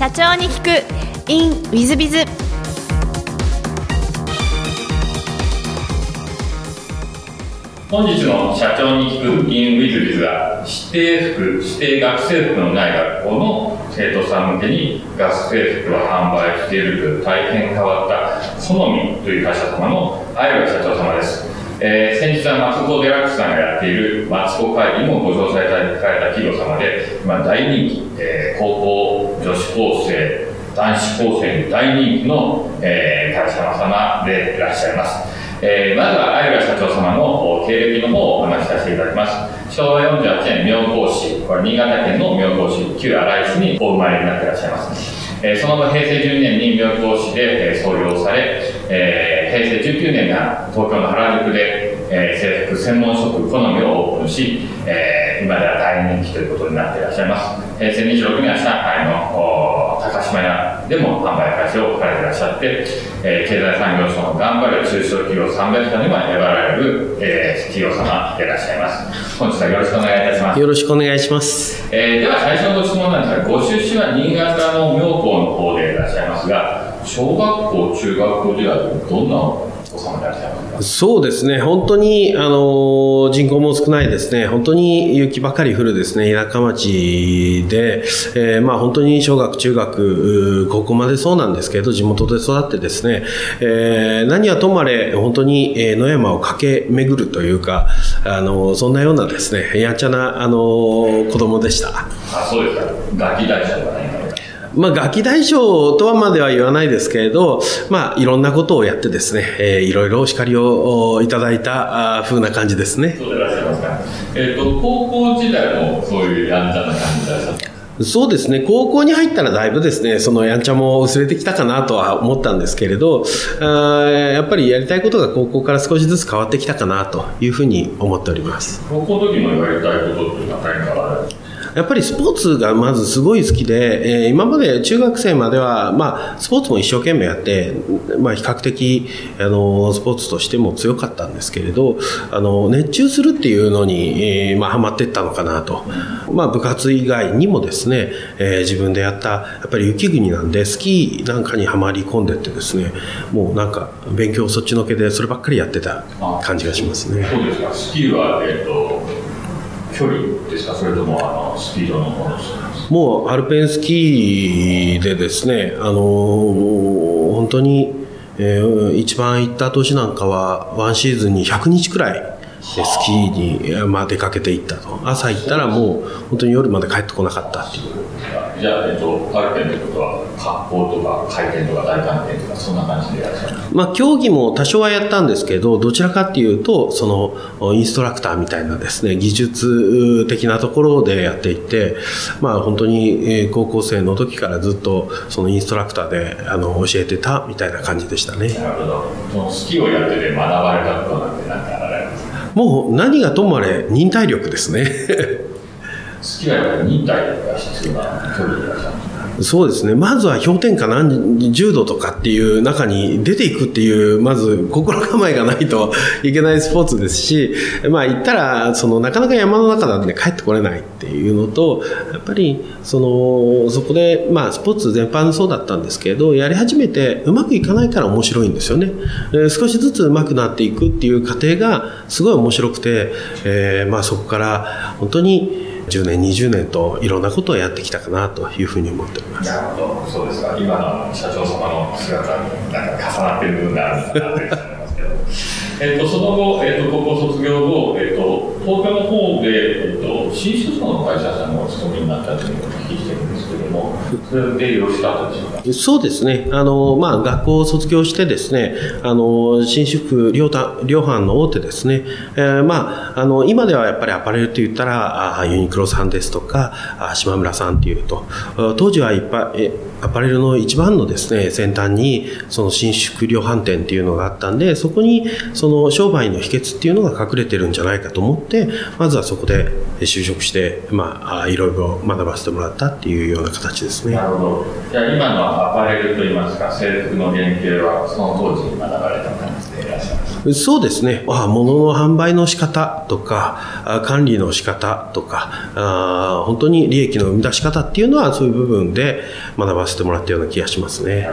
社長に聞く。In ウィズビズ本日の社長に聞く in ウィズビズは指定服指定学生服のない学校の生徒さん向けに学生服を販売しているという大変変わった好みという会社様の相浦社長様です。えー、先日はマツコ・デラックスさんがやっているマツコ会議もご紹介された企業様で、まあ、大人気、えー、高校女子高生男子高生に大人気の、えー、会社様でいらっしゃいます、えー、まずは相浦社長様の経歴の方をお話しさせていただきます。昭和48年妙高市これ新潟県の妙高市旧荒井市にお生まれになっていらっしゃいます。えその後平成12年に妙高市で、え創業され、えー、平成19年には東京の原宿で、えー、制服専門職好みをオープンし、えー、今では大人気ということになっていらっしゃいます。平成26年は上海の高島屋でも販売開始をされていらっしゃって、えー、経済産業省の頑張る中小企業300社にも選ばれる、えー、企業様でいらっしゃいます。本日はよろしくお願いいたします。よろしくお願いします、えー、では最初のご質問なんですがご出身は新潟の妙高の方でいらっしゃいますが小学校中学校時代どんなそうですね、本当に、あの、人口も少ないですね、本当に雪ばかり降るですね、田舎町で、えー、まあ本当に小学、中学、高校までそうなんですけど、地元で育ってですね、えー、何はともあれ、本当に、えー、野山を駆け巡るというか、あの、そんなようなですね、やんちゃな、あの、子供でした。あ、そうですか。ガキ大将がね。まあ、ガキ大将とはまでは言わないですけれど、まあ、いろんなことをやってですね、えー、いろいろお叱りをいただいたふうな感じですね。そうでいらっしゃいますか？えっ、ー、と、高校時代もそういうやんちゃな感じでいらった？そうですね、高校に入ったらだいぶですね、そのやんちゃも薄れてきたかなとは思ったんですけれど、あやっぱりやりたいことが高校から少しずつ変わってきたかなというふうに思っております。高校の時のやりたいことっていうのは何かある？やっぱりスポーツがまずすごい好きで、えー、今まで中学生までは、まあ、スポーツも一生懸命やって、まあ、比較的、あの、スポーツとしても強かったんですけれど、あの、熱中するっていうのに、えー、まあ、ハマっていったのかなと。まあ、部活以外にもですね、えー、自分でやった、やっぱり雪国なんで、スキーなんかにはまり込んでってですね、もうなんか、勉強そっちのけで、そればっかりやってた感じがしますね。そうですか。スキーは、えっ、と、距離ですか、それともあのスピードのものもうアルペンスキーでですね、あの本当に、えー、一番行った年なんかは、ワンシーズンに100日くらい、スキーに、まあ、出かけていったと。朝行ったらもう、本当に夜まで帰ってこなかったっていう。じゃあ、えっと、アルペンってことは、滑降とか回転とか大回転とか、そんな感じでいらっまあ、競技も多少はやったんですけど、どちらかっていうと、その、インストラクターみたいなですね、技術的なところでやっていて、まあ、本当に、高校生の時からずっと、そのインストラクターで、あの、教えてたみたいな感じでしたね。なるほど。そのスキーをやってて学ばれたことなんて何かあられますかもう何がともあれ忍耐力ですねきはやっぱり忍耐が必要な距離でいらっしゃるそうですね。まずは氷点下何十度とかっていう中に出ていくっていう、まず心構えがないといけないスポーツですし、まあ行ったら、そのなかなか山の中なんで帰ってこれないっていうのと、やっぱり、その、そこで、まあスポーツ全般そうだったんですけど、やり始めてうまくいかないから面白いんですよね。え、少しずつうまくなっていくっていう過程がすごい面白くて、えー、まあそこから本当に、10年20年といろんなことをやってきたかなというふうに思っております。なるほど。そうですか。今の社長様の姿になんか重なっている部分があるのかなと思いますけど。えっとその後、えっと、高校卒業後、えっと、東京の方で、えっと、新卒の会社さんのお勤めになったというのをお聞きしてるそれでよろしかったでしょうかそうですね。あの、まあ、学校を卒業してですねあの新宿量量販の大手ですね、えー、まあ、あの今ではやっぱりアパレルと言ったらあユニクロさんですとかあ島村さんっていうと。当時はいっぱいアパレルの一番のですね先端にその新宿量販店っていうのがあったんでそこにその商売の秘訣っていうのが隠れてるんじゃないかと思ってまずはそこで就職して、まあ、いろいろ学ばせてもらったっていうような形です。ねなるほどじゃあ今のアパレルといいますか制服の原型はその当時に学ばれた感じでいらっしゃいますそうですね。あ物の販売の仕方とか、管理の仕方とかあ、本当に利益の生み出し方っていうのはそういう部分で学ばせてもらったような気がしますね。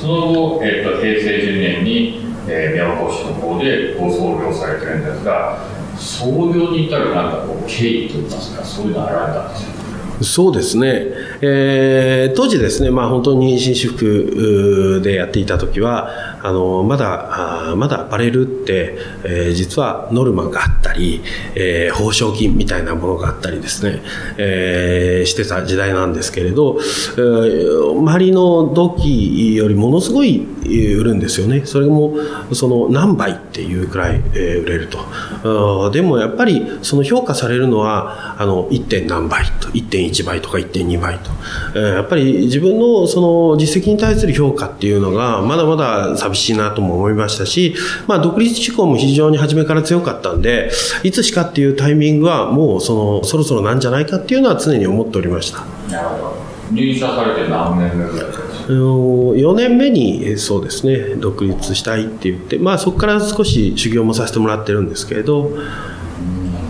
その後、えーと、平成10年に、えー、宮古市の方でご創業されてるんですが、創業に至るなんかこう経緯といいますか、そういうのあられたんですよ。そうですね、えー、当時ですね、まあ、本当に紳士服でやっていた時はあのまだあまだアパレルって、えー、実はノルマがあったり、えー、報奨金みたいなものがあったりですね、えー、してた時代なんですけれど、えー、周りの同期よりものすごい売るんですよねそれもその何倍っていうくらい、えー、売れるとでもやっぱりその評価されるのはあの 1. 点何倍と1.1 1.1倍とか1.2倍と、えー、やっぱり自分のその実績に対する評価っていうのがまだまだ寂しいなとも思いましたし、まあ、独立志向も非常に初めから強かったんでいつしかっていうタイミングはもうそのそろそろなんじゃないかっていうのは常に思っておりました。なるほど。入社されて何年目ぐらいですか？4年目にそうですね独立したいって言って、まあ、そこから少し修行もさせてもらってるんですけれど。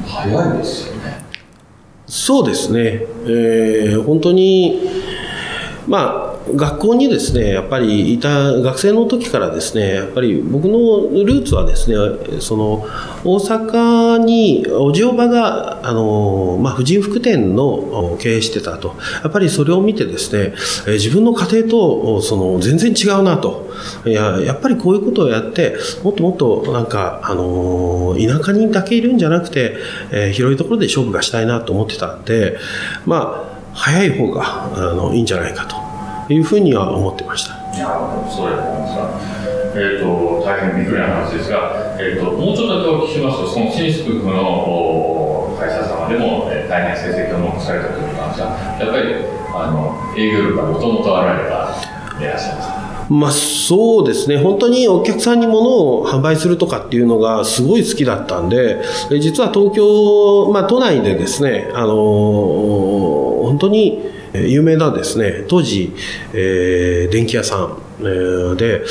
早いですよそうですね、えー、本当に、まあ、学校にですねやっぱりいた学生の時からですねやっぱり僕のルーツはですねその大阪におじおばがあの、まあ、婦人服店の経営してたとやっぱりそれを見てですね自分の家庭とその全然違うなといややっぱりこういうことをやってもっともっとなんかあの田舎にだけいるんじゃなくて、えー、広いところで勝負がしたいなと思ってたんでまあ早い方があのいいんじゃないかと。いうふうには思ってました。えーと、大変びっくりな話ですが、えーと、もうちょっとだけお聞きしますと、その新宿区の会社様でも、えー、大変成績を残されたということなんですが、やっぱりあの営業力がもともとあられたいらっしゃいますか？まあ、そうですね、本当にお客さんに物を販売するとかっていうのがすごい好きだったんで、実は東京、まあ、都内でですね、あの本当に有名なですね当時、えー、電気屋さん、えー、で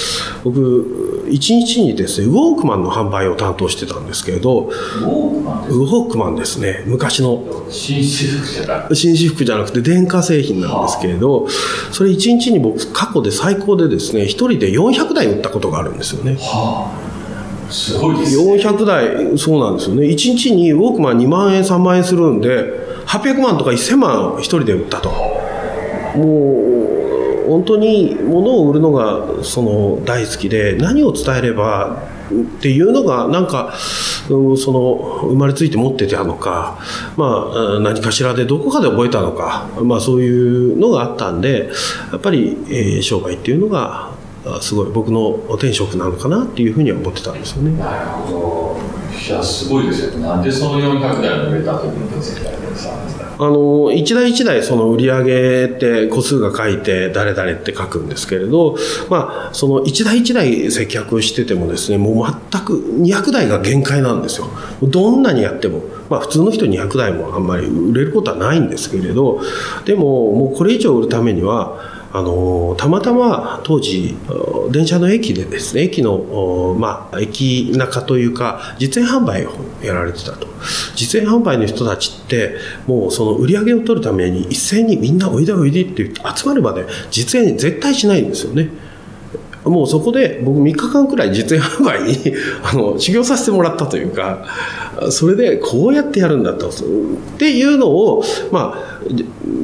僕一日にですねウォークマンの販売を担当してたんですけれどウォークマンですね昔の紳士服じゃなくて紳士服じゃなくて電化製品なんですけれど、はあ、それ一日に僕過去で最高でですね一人で400台売ったことがあるんですよね。はあすごいですね。400台、そうなんですよね。1日にウォークマン2万円、3万円するんで、800万とか1000万1人で売ったと。もう本当に物を売るのがその大好きで何を伝えればっていうのがなんかその生まれついて持ってたのか、まあ、何かしらでどこかで覚えたのか、まあ、そういうのがあったんでやっぱり、えー、商売っていうのがすごい僕の天職なのかなっていうふうには思ってたんですよね。いやすごいですよ。なんでその400台の売れた時の分析があの一台一台その売り上げって個数が書いて誰々って書くんですけれど、まあ、その一台一台接客しててもですねもう全く200台が限界なんですよ。どんなにやっても、まあ、普通の人200台もあんまり売れることはないんですけれどでももうこれ以上売るためにはあのたまたま当時電車の駅でですね駅の、まあ、駅中というか実演販売をやられてたと。実演販売の人たちってもうその売り上げを取るために一斉にみんなおいでおいでってって集まるまで実演絶対しないんですよね。もうそこで僕3日間くらい実演販売に あの修行させてもらったというかそれでこうやってやるんだとっていうのをまあ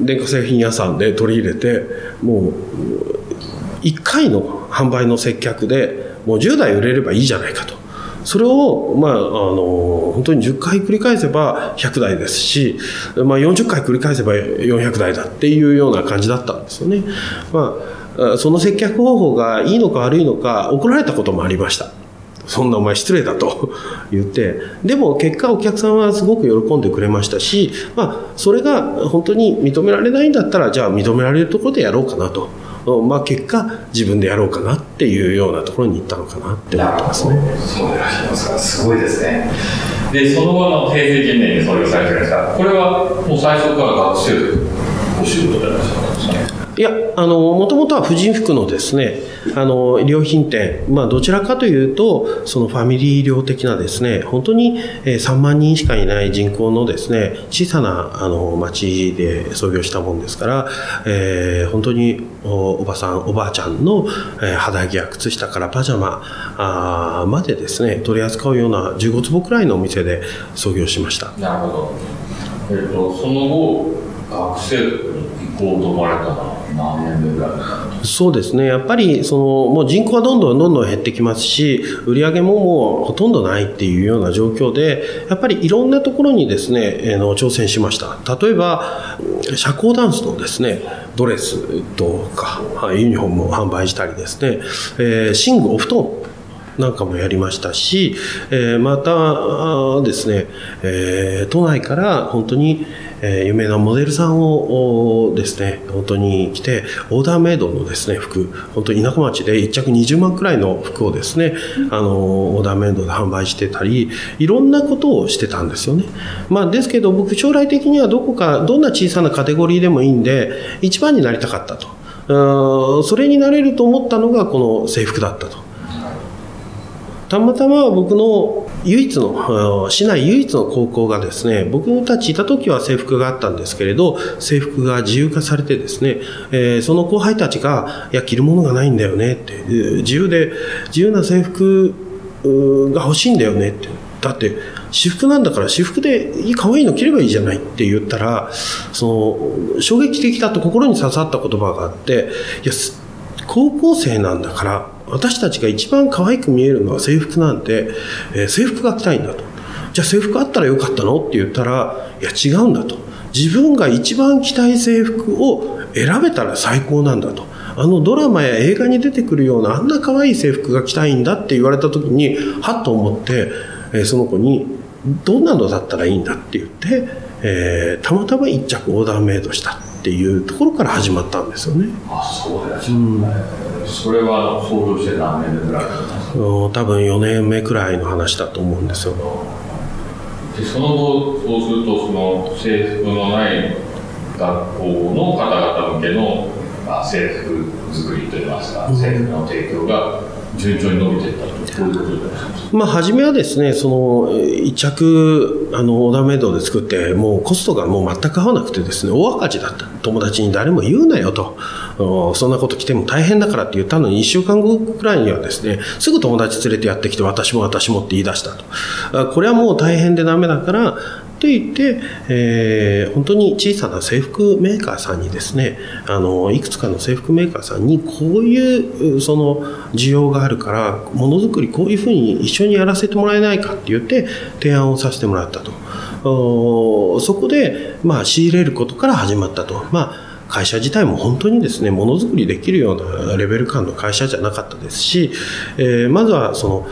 電化製品屋さんで取り入れてもう1回の販売の接客でもう10台売れればいいじゃないかと。それを、まあ、あの本当に10回繰り返せば100台ですし、まあ、40回繰り返せば400台だっていうような感じだったんですよね。まあ、その接客方法がいいのか悪いのか怒られたこともありました。そんなお前失礼だと 言って、でも結果お客さんはすごく喜んでくれましたし、まあ、それが本当に認められないんだったら、じゃあ認められるところでやろうかなと。まあ、結果、自分でやろうかなっていうようなところに行ったのかなって思ってますね。そうですか。すごいですね。で、その後の平成10年に創業されてるんですが、これはもう最初から学生でお仕事でいらっしゃったんですかいや、あの、もともとは婦人服のですね、あの、衣料品店、まあ、どちらかというと、そのファミリー医療的なですね、本当に3万人しかいない人口のですね、小さな、あの、町で創業したもんですから、えー、本当におおばさん、おばあちゃんの、えー、肌着や靴下からパジャマあまでですね、取り扱うような15坪くらいのお店で創業しました。なるほど。えっ、ー、と、その後、学生に行こうと思われたのそうですね、やっぱりそのもう人口はどんどんどんどん減ってきますし、売り上げももうほとんどないっていうような状況で、やっぱりいろんなところにですね、え、の挑戦しました。例えば、社交ダンスのですね、ドレスとか、ユニフォームを販売したりですね、えー、寝具、お布団なんかもやりましたし、えー、またですね、えー、都内から本当に、えー、有名なモデルさんをですね、本当に来て、オーダーメイドのですね、服、本当に田舎町で1着20万くらいの服をですね、あの、オーダーメイドで販売してたり、いろんなことをしてたんですよね。まあ、ですけど僕将来的にはどこか、どんな小さなカテゴリーでもいいんで、一番になりたかったと。それになれると思ったのがこの制服だったと。たまたま僕の唯一の市内唯一の高校がですね僕たちいた時は制服があったんですけれど制服が自由化されてですね、えー、その後輩たちが「いや着るものがないんだよね」って自由で自由な制服が欲しいんだよねってだって私服なんだから私服でいい可愛いの着ればいいじゃないって言ったらその衝撃的だと心に刺さった言葉があっていや高校生なんだから私たちが一番可愛く見えるのは制服なんで、えー、制服が着たいんだと。じゃあ制服あったらよかったの？って言ったら、いや違うんだと。自分が一番着たい制服を選べたら最高なんだと。あのドラマや映画に出てくるようなあんな可愛い制服が着たいんだって言われた時に、はっと思って、えー、その子に、どんなのだったらいいんだって言って、えー、たまたま一着オーダーメイドしたっていうところから始まったんですよね。あ、そうですね。うんそれは想像して何年目ぐらい多分4年目くらいの話だと思うんですよ。でその後そうするとその制服のない学校の方々向けの、まあ、制服作りといいますか、制服の提供が順調に伸びていったということでまあ、初めはですね、その、一着、あの、オーダーメイドで作って、もうコストがもう全く合わなくてですね、大赤字だった。友達に誰も言うなよと。そんなこと来ても大変だからって言ったのに、1週間後くらいにはですね、すぐ友達連れてやってきて、私も私もって言い出したと。これはもう大変でダメだから、といって、えー、本当に小さな制服メーカーさんにですね、あの、いくつかの制服メーカーさんに、こういう、その、需要があるから、ものづくりこういうふうに一緒にやらせてもらえないかって言って、提案をさせてもらったと。そこで、まあ、仕入れることから始まったと。まあ会社自体も本当にですねものづくりできるようなレベル感の会社じゃなかったですし、えー、まずはそ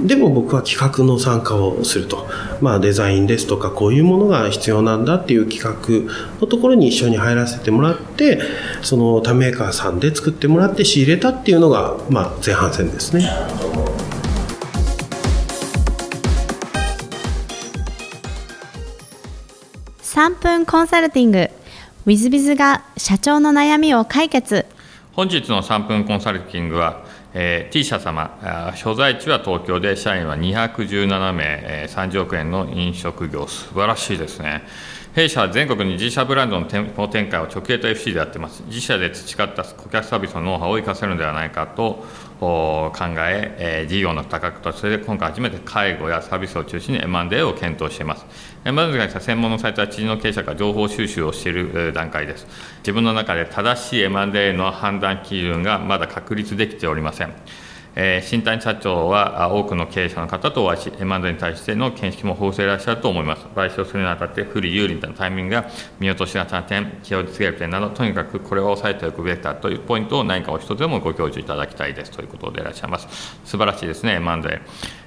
のでも僕は企画の参加をすると、まあ、デザインですとかこういうものが必要なんだっていう企画のところに一緒に入らせてもらってその他メーカーさんで作ってもらって仕入れたっていうのが、まあ、前半戦ですね。3分コンサルティングウィズビズが社長の悩みを解決。本日の3分コンサルティングは、えー、T 社様所在地は東京で社員は217名、えー、30億円の飲食業素晴らしいですね。弊社は全国に自社ブランドの店舗展開を直営と FC でやってます。自社で培った顧客サービスのノウハウを生かせるのではないかと考え事業の多角として今回初めて介護やサービスを中心に M&A を検討しています。M&A に関しては専門のサイトは知人の経営者が情報収集をしている段階です。自分の中で正しい M&A の判断基準がまだ確立できておりません。えー、新谷社長は多くの経営者の方とお会いし、M&A に対しての見識も豊富でいらっしゃると思います。買収するにあたって不利有利なタイミングが見落としがちな点、気をつける点など、とにかくこれを押さえておくべきだというポイントを何かお一つでもご教授いただきたいですということでいらっしゃいます。素晴らしいですね、M&A。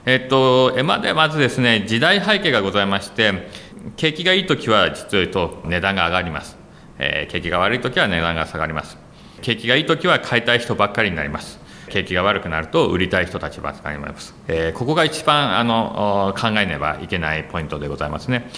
えっと、M&A まずですね、時代背景がございまして、景気がいいときは実を言うと値段が上がります。えー、景気が悪いときは値段が下がります。景気がいいときは買いたい人ばっかりになります。景気が悪くなると売りたい人たちばかりになります、えー、ここが一番あの考えねばいけないポイントでございますね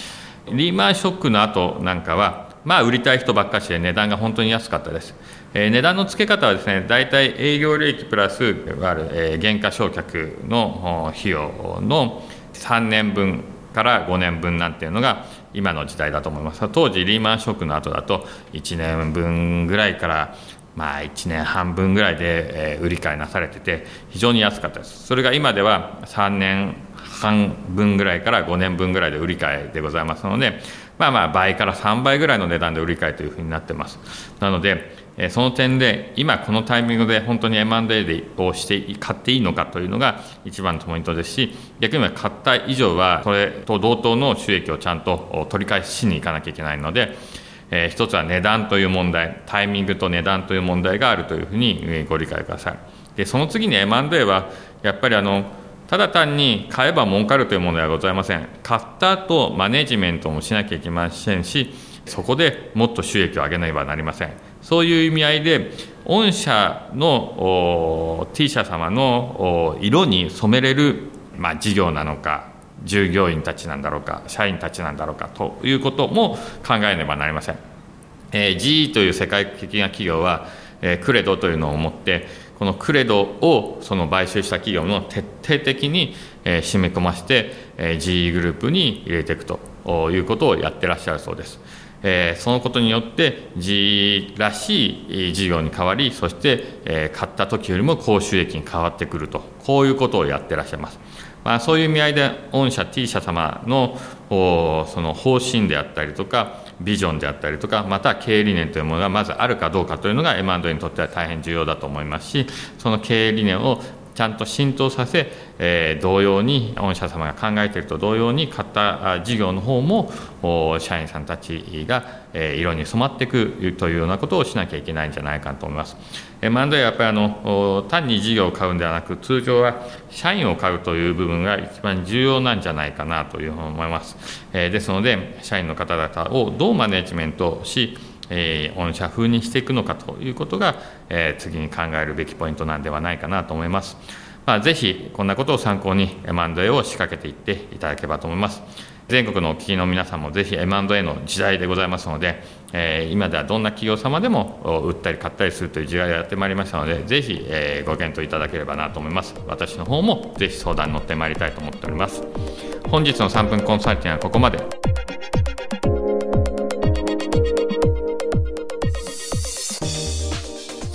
リーマンショックの後なんかはまあ売りたい人ばっかしで値段が本当に安かったです。えー、値段の付け方はですね、大体営業利益プラス、いわゆる、えー、減価償却の費用の3年分から5年分なんていうのが今の時代だと思います。当時リーマンショックの後だと1年分ぐらいからまあ1年半分ぐらいで、え、売り買いなされてて非常に安かったです。それが今では3年半分ぐらいから5年分ぐらいで売り買いでございますので、まあまあ倍から3倍ぐらいの値段で売り買いというふうになってます。なので、その点で今このタイミングで本当に M&A をして買っていいのかというのが一番のポイントですし逆に言えば買った以上はそれと同等の収益をちゃんと取り返しに行かなきゃいけないので、えー、一つは値段という問題タイミングと値段という問題があるというふうにご理解ください。でその次に M&A はやっぱりあのただ単に買えば儲かるというものではございません。買った後マネジメントもしなきゃいけませんしそこでもっと収益を上げねばなりません。そういう意味合いで御社の T 社様の色に染めれる、まあ、事業なのか従業員たちなんだろうか社員たちなんだろうかということも考えねばなりません、えー、GE という世界的な企業は、えー、クレドというのを持ってこのクレドをその買収した企業の徹底的に、えー、締め込ませて、えー、GE グループに入れていくということをやってらっしゃるそうです。えー、そのことによって GE らしい事業に変わりそして、えー、買った時よりも高収益に変わってくるとこういうことをやってらっしゃいます、まあ、そういう意味合いで御社 T 社様のその方針であったりとかビジョンであったりとかまた経営理念というものがまずあるかどうかというのが M&A にとっては大変重要だと思いますしその経営理念をちゃんと浸透させ、えー、同様に御社様が考えていると同様に買った事業の方も社員さんたちが、色に染まっていくというようなことをしなきゃいけないんじゃないかと思います。M&A はやっぱりあの単に事業を買うんではなく通常は社員を買うという部分が一番重要なんじゃないかなというふうに思います。え、ですので社員の方々をどうマネジメントしえー、御社風にしていくのかということが、えー、次に考えるべきポイントなんではないかなと思います。まあ、ぜひこんなことを参考に M&A を仕掛けていっていただければと思います。全国のお聞きの皆さんもぜひ M&A の時代でございますので、えー、今ではどんな企業様でも売ったり買ったりするという時代がやってまいりましたので、ぜひ、えー、ご検討いただければなと思います。私の方もぜひ相談に乗ってまいりたいと思っております。本日の3分コンサルティングはここまで。